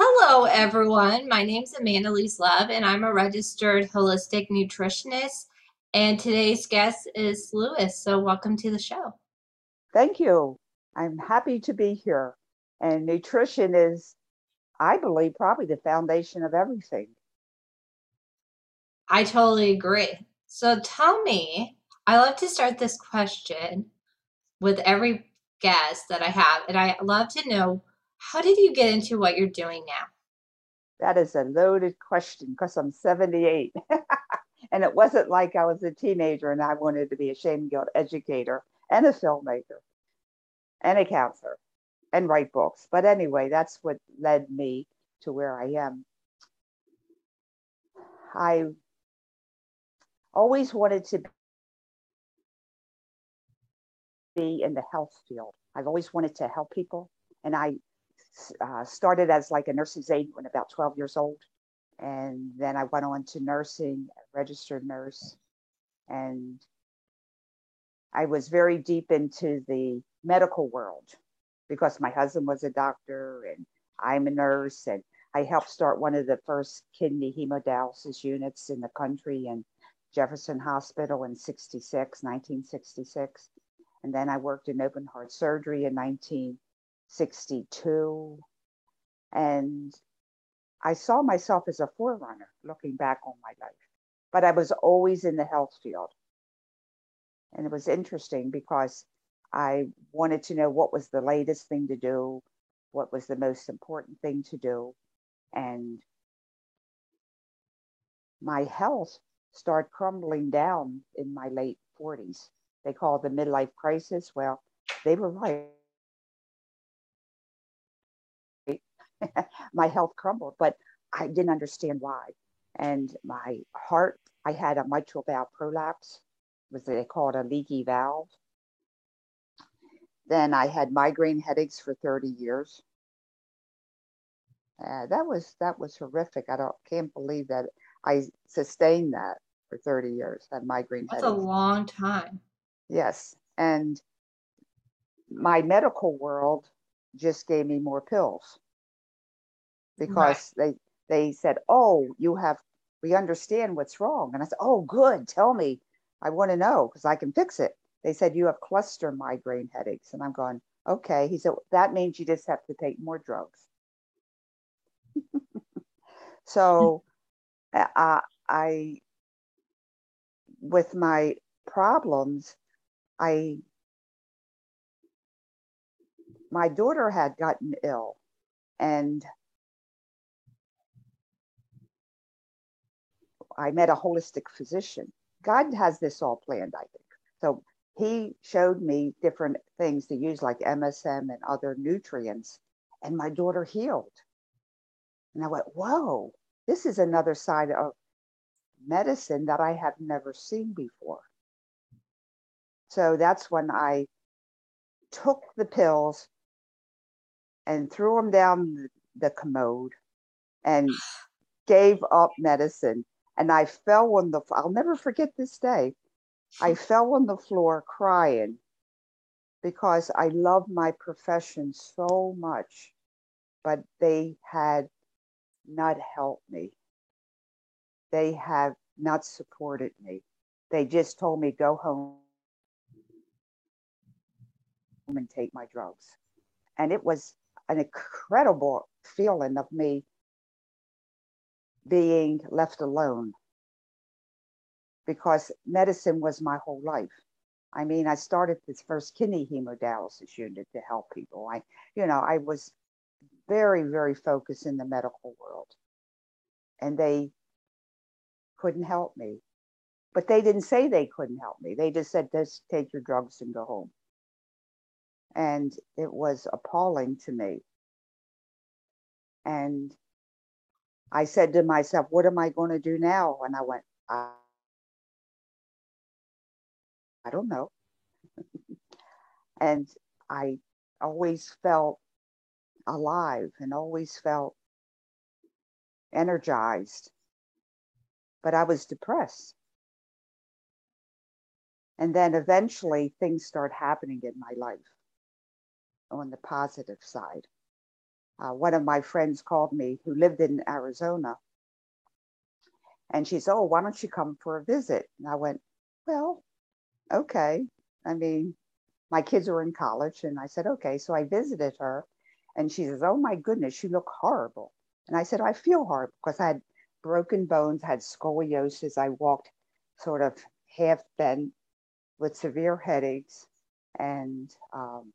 Hello, everyone. My name is Amanda Lise Love, and I'm a registered holistic nutritionist. And today's guest is Lois. So, welcome to the show. Thank you. I'm happy to be here. And nutrition is, I believe, probably the foundation of everything. I totally agree. So, tell me, I love to start this question with every guest that I have, and I love to know how did you get into what you're doing now? That is a loaded question because I'm 78. and it wasn't like I was a teenager and I wanted to be a shame guilt educator and a filmmaker and a counselor and write books. But anyway, that's what led me to where I am. I always wanted to be in the health field. I've always wanted to help people. And I uh, started as like a nurse's aide when about 12 years old. And then I went on to nursing, registered nurse. And I was very deep into the medical world because my husband was a doctor and I'm a nurse. And I helped start one of the first kidney hemodialysis units in the country in Jefferson Hospital in 66, 1966. And then I worked in open heart surgery in 19. 62. And I saw myself as a forerunner looking back on my life, but I was always in the health field. And it was interesting because I wanted to know what was the latest thing to do, what was the most important thing to do. And my health started crumbling down in my late 40s. They call it the midlife crisis. Well, they were right. my health crumbled, but I didn't understand why. And my heart, I had a mitral valve prolapse, was they call it a leaky valve. Then I had migraine headaches for 30 years. Uh, that was that was horrific. I don't can't believe that I sustained that for 30 years. That migraine That's headaches. a long time. Yes, and my medical world just gave me more pills because right. they they said, "Oh, you have we understand what's wrong." And I said, "Oh, good. Tell me. I want to know because I can fix it." They said you have cluster migraine headaches, and I'm going, "Okay." He said that means you just have to take more drugs. so, uh, I with my problems, I my daughter had gotten ill and I met a holistic physician. God has this all planned, I think. So he showed me different things to use, like MSM and other nutrients, and my daughter healed. And I went, whoa, this is another side of medicine that I have never seen before. So that's when I took the pills and threw them down the commode and gave up medicine and I fell on the, I'll never forget this day. I fell on the floor crying because I love my profession so much, but they had not helped me. They have not supported me. They just told me, go home and take my drugs. And it was an incredible feeling of me being left alone because medicine was my whole life. I mean, I started this first kidney hemodialysis unit to help people. I, you know, I was very, very focused in the medical world and they couldn't help me. But they didn't say they couldn't help me. They just said, just take your drugs and go home. And it was appalling to me. And I said to myself, what am I going to do now? And I went, I, I don't know. and I always felt alive and always felt energized, but I was depressed. And then eventually things start happening in my life on the positive side. Uh, one of my friends called me who lived in Arizona. And she said, Oh, why don't you come for a visit? And I went, Well, okay. I mean, my kids were in college. And I said, Okay. So I visited her. And she says, Oh my goodness, you look horrible. And I said, I feel horrible because I had broken bones, had scoliosis. I walked sort of half bent with severe headaches and um,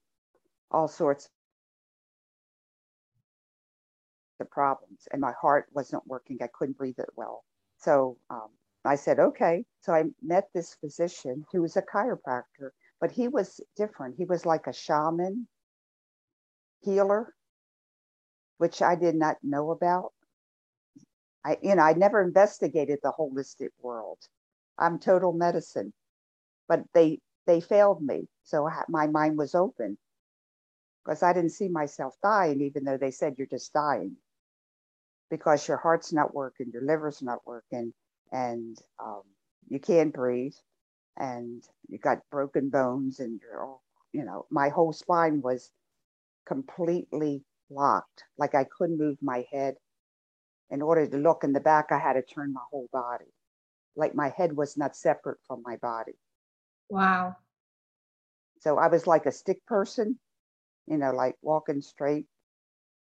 all sorts of problems. And my heart wasn't working. I couldn't breathe it well. So um, I said, okay. So I met this physician who was a chiropractor, but he was different. He was like a shaman healer, which I did not know about. I, you know, I never investigated the holistic world. I'm total medicine, but they they failed me. So my mind was open because I didn't see myself dying, even though they said you're just dying because your heart's not working, your liver's not working, and um, you can't breathe, and you got broken bones, and you're all, you know, my whole spine was completely locked. Like I couldn't move my head. In order to look in the back, I had to turn my whole body. Like my head was not separate from my body. Wow. So I was like a stick person, you know, like walking straight,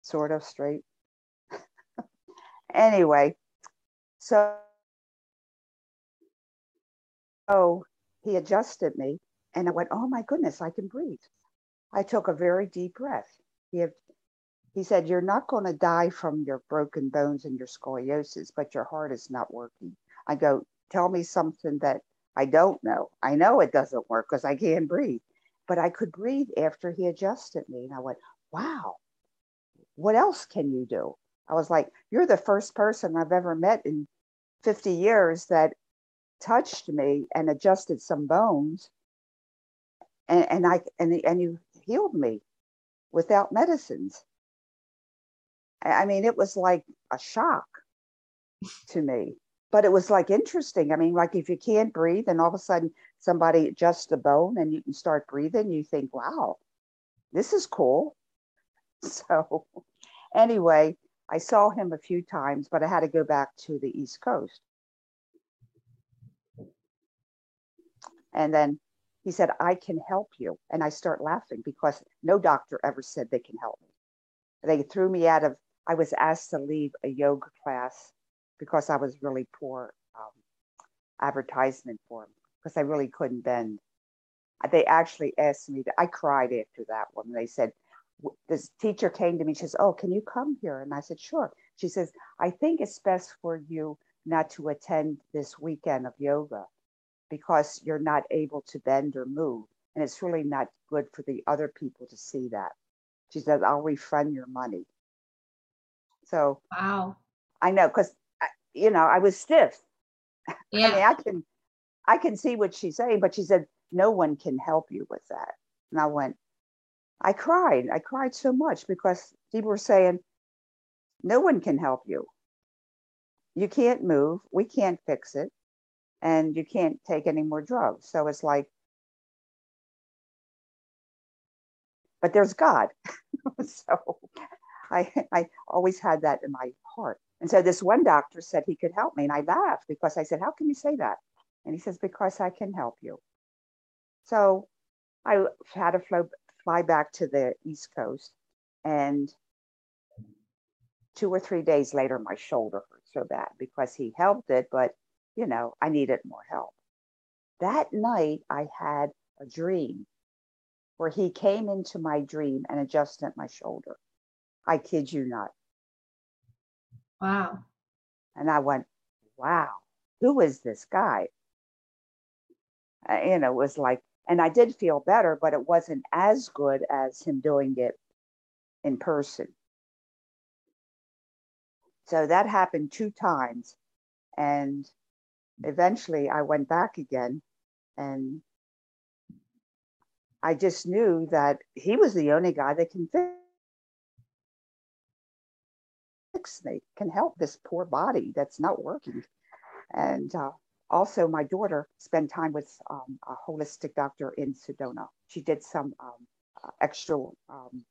sort of straight. Anyway, so oh, he adjusted me and I went, oh my goodness, I can breathe. I took a very deep breath. He, had, he said, you're not going to die from your broken bones and your scoliosis, but your heart is not working. I go, tell me something that I don't know. I know it doesn't work because I can't breathe, but I could breathe after he adjusted me. And I went, wow, what else can you do? I was like, you're the first person I've ever met in 50 years that touched me and adjusted some bones. And, and I and, and you healed me without medicines. I mean, it was like a shock to me but it was like interesting. I mean, like if you can't breathe and all of a sudden somebody adjusts the bone and you can start breathing, you think, wow, this is cool. So, anyway, I saw him a few times, but I had to go back to the East Coast. And then he said, I can help you. And I start laughing because no doctor ever said they can help me. They threw me out of, I was asked to leave a yoga class because I was really poor um, advertisement for them because I really couldn't bend. They actually asked me to, I cried after that one. They said, this teacher came to me, she says, Oh, can you come here? And I said, Sure. She says, I think it's best for you not to attend this weekend of yoga because you're not able to bend or move. And it's really not good for the other people to see that. She says, I'll refund your money. So, wow. I know because uh, you know, I was stiff. Yeah. I mean, I can, I can see what she's saying, but she said, no one can help you with that. And I went, I cried. I cried so much because people were saying, no one can help you. You can't move. We can't fix it. And you can't take any more drugs. So it's like, but there's God. so I, I always had that in my heart. And so this one doctor said he could help me. And I laughed because I said, How can you say that? And he says, Because I can help you. So I had a fly, fly back to the East Coast. And two or three days later, my shoulder hurt so bad because he helped it, but you know, I needed more help. That night, I had a dream where he came into my dream and adjusted my shoulder. I kid you not. Wow. And I went, wow, who is this guy? Uh, you know, it was like, and I did feel better, but it wasn't as good as him doing it in person. So that happened two times. And eventually I went back again and I just knew that he was the only guy that can fix me, can help this poor body that's not working. And uh, also, my daughter spent time with um, a holistic doctor in Sedona. She did some um, uh, extra um,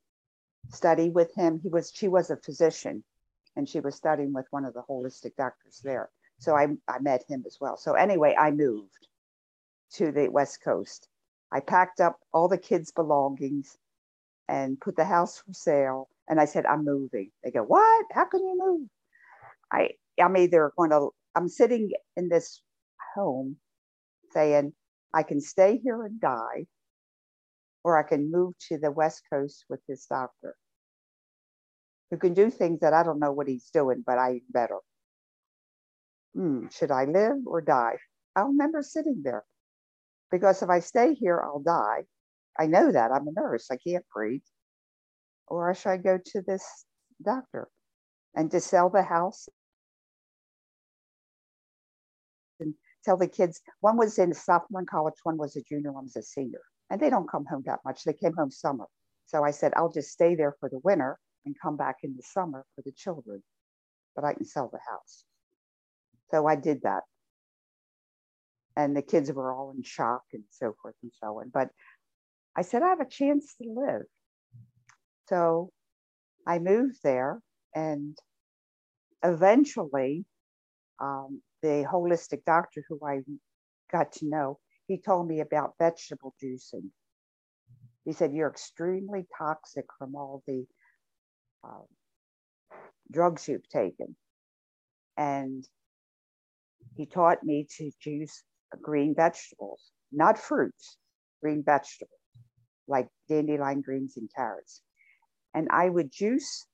study with him. He was she was a physician and she was studying with one of the holistic doctors there. So I, I met him as well. So anyway, I moved to the West Coast. I packed up all the kids' belongings and put the house for sale. And I said, I'm moving. They go, What? How can you move? I I'm either going to I'm sitting in this home saying, I can stay here and die, or I can move to the West Coast with this doctor who can do things that I don't know what he's doing, but I better. Hmm, should I live or die? I remember sitting there because if I stay here, I'll die. I know that I'm a nurse, I can't breathe. Or should I go to this doctor and to sell the house tell the kids? One was in sophomore in college, one was a junior, one was a senior. And they don't come home that much. They came home summer. So I said, I'll just stay there for the winter and come back in the summer for the children, but I can sell the house. So I did that. And the kids were all in shock and so forth and so on. But I said, I have a chance to live. So I moved there and eventually um, the holistic doctor who I got to know, he told me about vegetable juicing. He said, You're extremely toxic from all the um, drugs you've taken. And he taught me to juice green vegetables, not fruits, green vegetables like dandelion greens and carrots. And I would juice,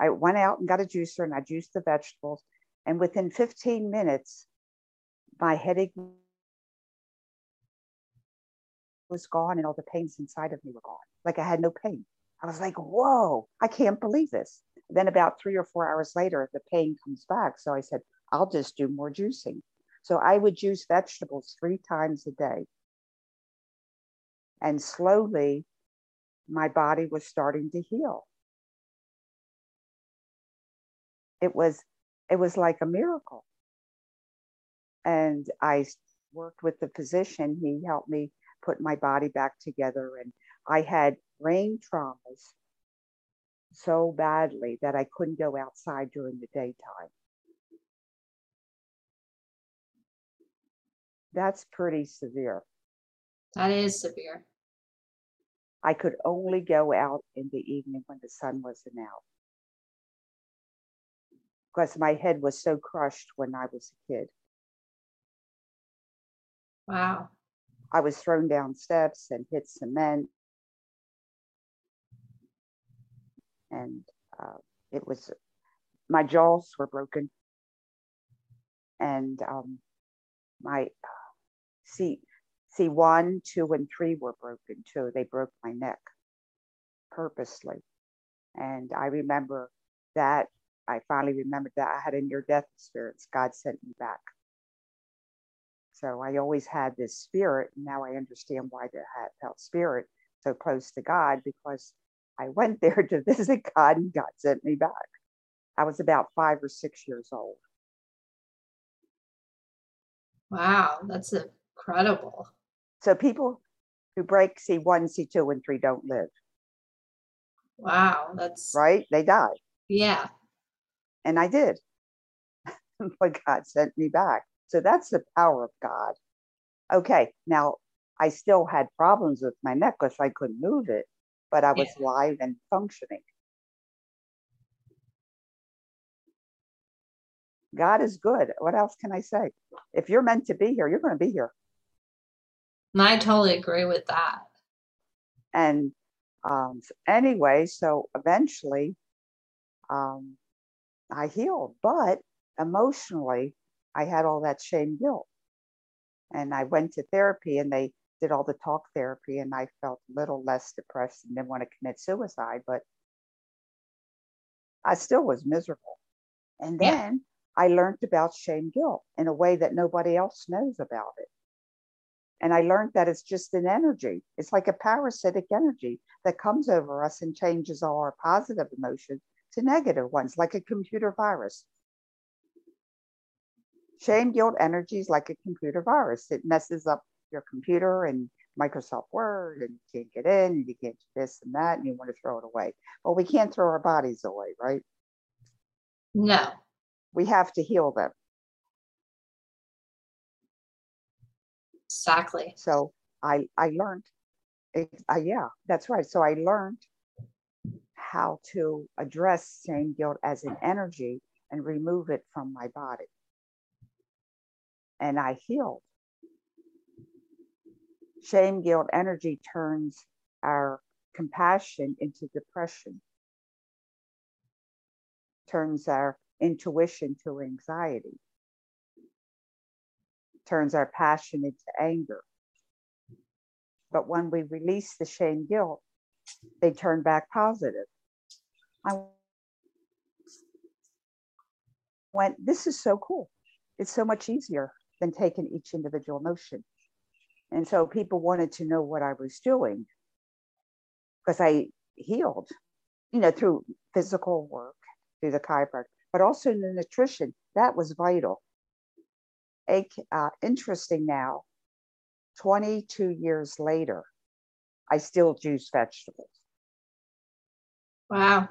I went out and got a juicer and I juiced the vegetables. And within 15 minutes, my headache was gone and all the pains inside of me were gone. Like I had no pain. I was like, whoa, I can't believe this. Then about three or four hours later, the pain comes back. So I said, I'll just do more juicing. So I would juice vegetables three times a day. And slowly, my body was starting to heal. It was, it was like a miracle. And I worked with the physician. He helped me put my body back together. And I had brain traumas so badly that I couldn't go outside during the daytime. That's pretty severe. That is severe. I could only go out in the evening when the sun wasn't out. Because my head was so crushed when I was a kid. Wow. I was thrown down steps and hit cement and uh, it was my jaws were broken and um, my C C one, two, and three were broken too. They broke my neck purposely, and I remember that. I finally remembered that I had a near death experience. God sent me back. So I always had this spirit. And now I understand why I had felt spirit so close to God because I went there to visit God and God sent me back. I was about five or six years old. Wow, that's incredible. So people who break C1, C2, and 3 don't live. Wow, that's right. They die. Yeah. And I did. but God sent me back. So that's the power of God. Okay, now I still had problems with my neck because I couldn't move it but I was yeah. live and functioning. God is good. What else can I say? If you're meant to be here, you're going to be here. I totally agree with that. And um, anyway, so eventually um, I healed, but emotionally, I had all that shame guilt. And I went to therapy and they did all the talk therapy and I felt a little less depressed and didn't want to commit suicide, but I still was miserable. And then yeah. I learned about shame guilt in a way that nobody else knows about it. And I learned that it's just an energy. It's like a parasitic energy that comes over us and changes all our positive emotions to negative ones, like a computer virus. Shame guilt energy is like a computer virus. It messes up your computer and Microsoft Word and you can't get in and you can't do this and that and you want to throw it away. Well, we can't throw our bodies away, right? No. We have to heal them. Exactly. So I I learned, it, uh, yeah, that's right. So I learned how to address shame guilt as an energy and remove it from my body. And I healed. Shame guilt energy turns our compassion into depression, turns our intuition to anxiety, turns our passion into anger. But when we release the shame guilt, they turn back positive. I went, this is so cool. It's so much easier than taking each individual emotion. And so people wanted to know what I was doing because I healed, you know, through physical work, through the chiropractor, but also in the nutrition. That was vital. Uh, interesting now, 22 years later, I still juice vegetables. Wow.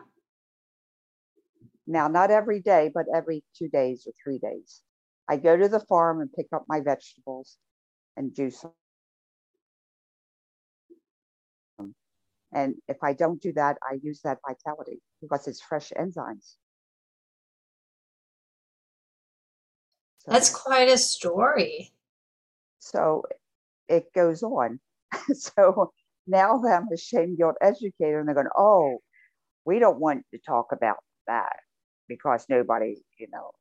Now, not every day, but every two days or three days. I go to the farm and pick up my vegetables and juice them. And if I don't do that, I use that vitality because it's fresh enzymes. So, That's quite a story. So it goes on. so now that I'm a shame guilt educator, and they're going, oh, we don't want to talk about that because nobody, you know,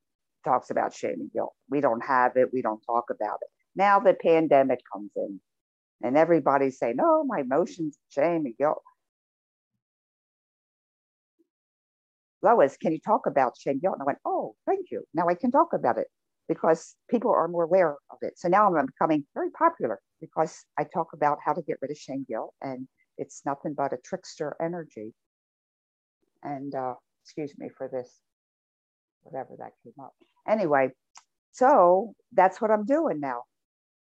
talks about shame and guilt. We don't have it. We don't talk about it. Now the pandemic comes in and everybody's saying, oh, my emotions, shame and guilt. Lois, can you talk about shame guilt? And I went, oh, thank you. Now I can talk about it because people are more aware of it. So now I'm becoming very popular because I talk about how to get rid of shame guilt and it's nothing but a trickster energy. And uh, excuse me for this whatever that came up. Anyway, so that's what I'm doing now.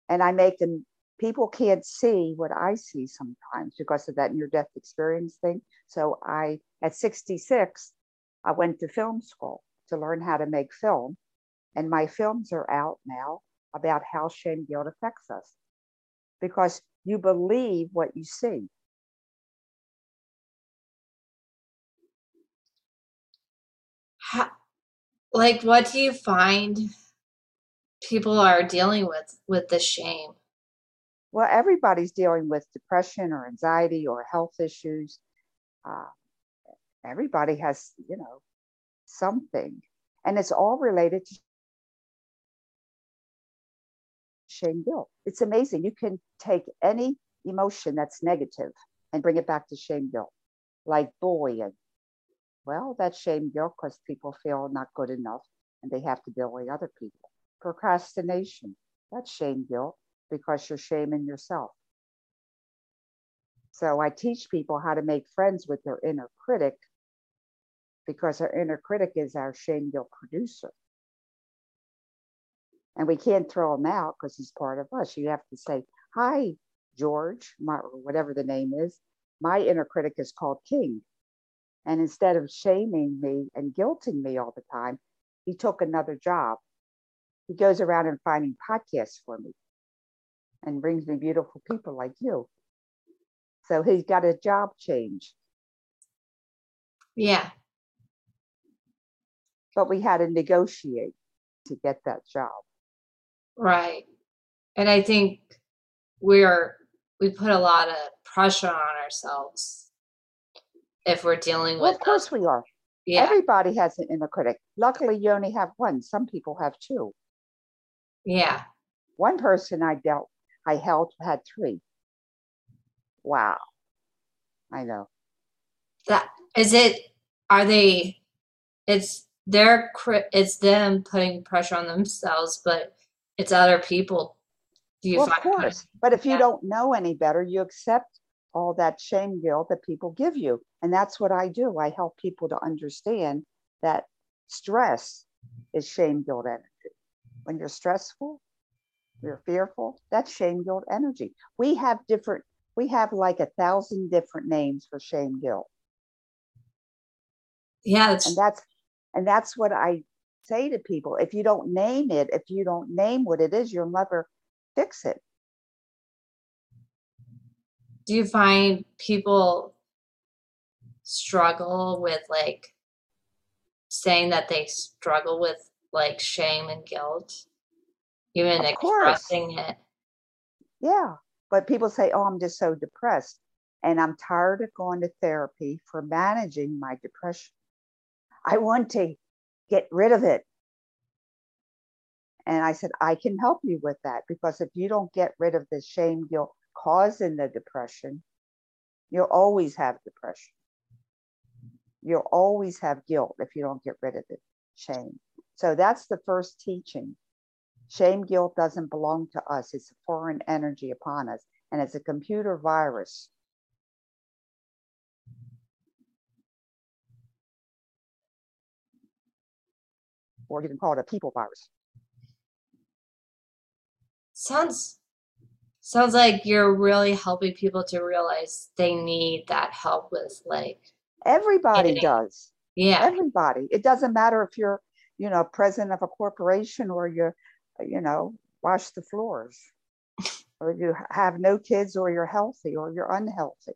And I make them, people can't see what I see sometimes because of that near death experience thing. So I, at 66, I went to film school to learn how to make film. And my films are out now about how shame guilt affects us because you believe what you see. How, like what do you find people are dealing with with the shame? Well everybody's dealing with depression or anxiety or health issues. Uh, everybody has you know something and it's all related to shame guilt. It's amazing. You can take any emotion that's negative and bring it back to shame guilt like bullying well, that's shame guilt because people feel not good enough and they have to bully other people. Procrastination, that's shame guilt because you're shaming yourself. So I teach people how to make friends with their inner critic because our inner critic is our shame guilt producer. And we can't throw him out because he's part of us. You have to say, Hi, George, my, whatever the name is. My inner critic is called King. And instead of shaming me and guilting me all the time, he took another job. He goes around and finding podcasts for me and brings me beautiful people like you. So he's got a job change. Yeah. But we had to negotiate to get that job. Right. And I think we're we put a lot of pressure on ourselves if we're dealing well, with. Of course, we are. Yeah. Everybody has an inner critic. Luckily, you only have one. Some people have two. Yeah. One person I dealt, I held had three. Wow. I know. That is it. Are they? It's their. It's them putting pressure on themselves, but it's other people. Do you well, of course, but if you don't know any better, you accept all that shame guilt that people give you. And that's what I do. I help people to understand that stress is shame guilt energy. When you're stressful, you're fearful. That's shame guilt energy. We have different, we have like a thousand different names for shame guilt. Yeah, that's And that's and that's what I say to people. If you don't name it, if you don't name what it is, you'll never fix it. Do you find people struggle with like saying that they struggle with like shame and guilt even Of course. expressing it Yeah. But people say, oh, I'm just so depressed. And I'm tired of going to therapy for managing my depression. I want to get rid of it. And I said, I can help you with that because if you don't get rid of the shame, guilt causing the depression, you'll always have depression. You'll always have guilt if you don't get rid of the shame. So that's the first teaching. Shame guilt doesn't belong to us. It's a foreign energy upon us, and it's a computer virus. Or you can call it a people virus. sounds sounds like you're really helping people to realize they need that help with like Everybody Editing. does. yeah Everybody. It doesn't matter if you're, you know, president of a corporation or you're, you know, wash the floors, or you have no kids, or you're healthy, or you're unhealthy.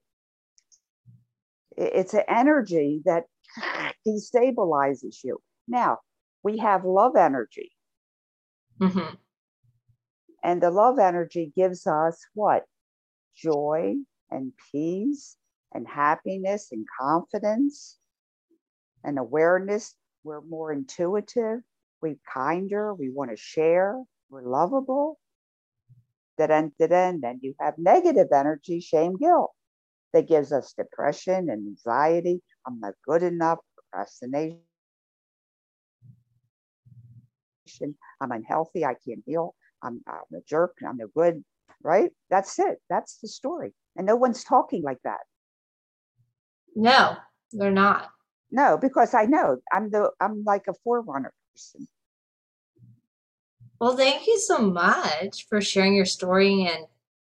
It's an energy that destabilizes you. Now, we have love energy, hmm and the love energy gives us what? Joy and peace and happiness and confidence and awareness. We're more intuitive, we're kinder, we want to share, we're lovable. Then, then, then you have negative energy, shame, guilt that gives us depression and anxiety. I'm not good enough, procrastination. I'm unhealthy. I can't heal. I'm, I'm a jerk. I'm no good. Right? That's it. That's the story. And no one's talking like that. no they're not No, because I know I'm the I'm like a forerunner person. well thank you so much for sharing your story and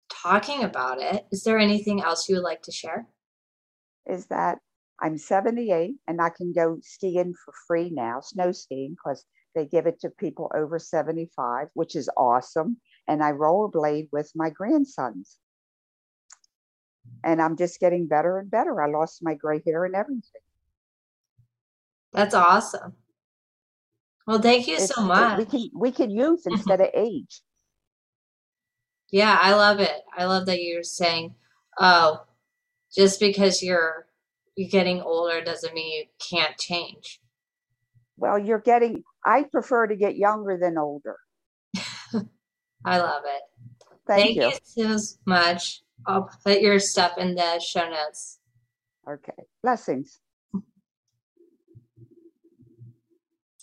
talking about it is there anything else you would like to share Is that I'm 78 and I can go skiing for free now, snow skiing, because they give it to people over 75, which is awesome. And I rollerblade with my grandsons. And I'm just getting better and better. I lost my gray hair and everything. that's awesome well thank you It's- so much we can we can youth instead of age. Yeah, I love it. I love that you're saying, oh, just because you're you're getting older doesn't mean you can't change. Well, you're getting. I prefer to get younger than older. I love it. Thank, you. you so much. I'll put your stuff in the show notes. Okay. Blessings.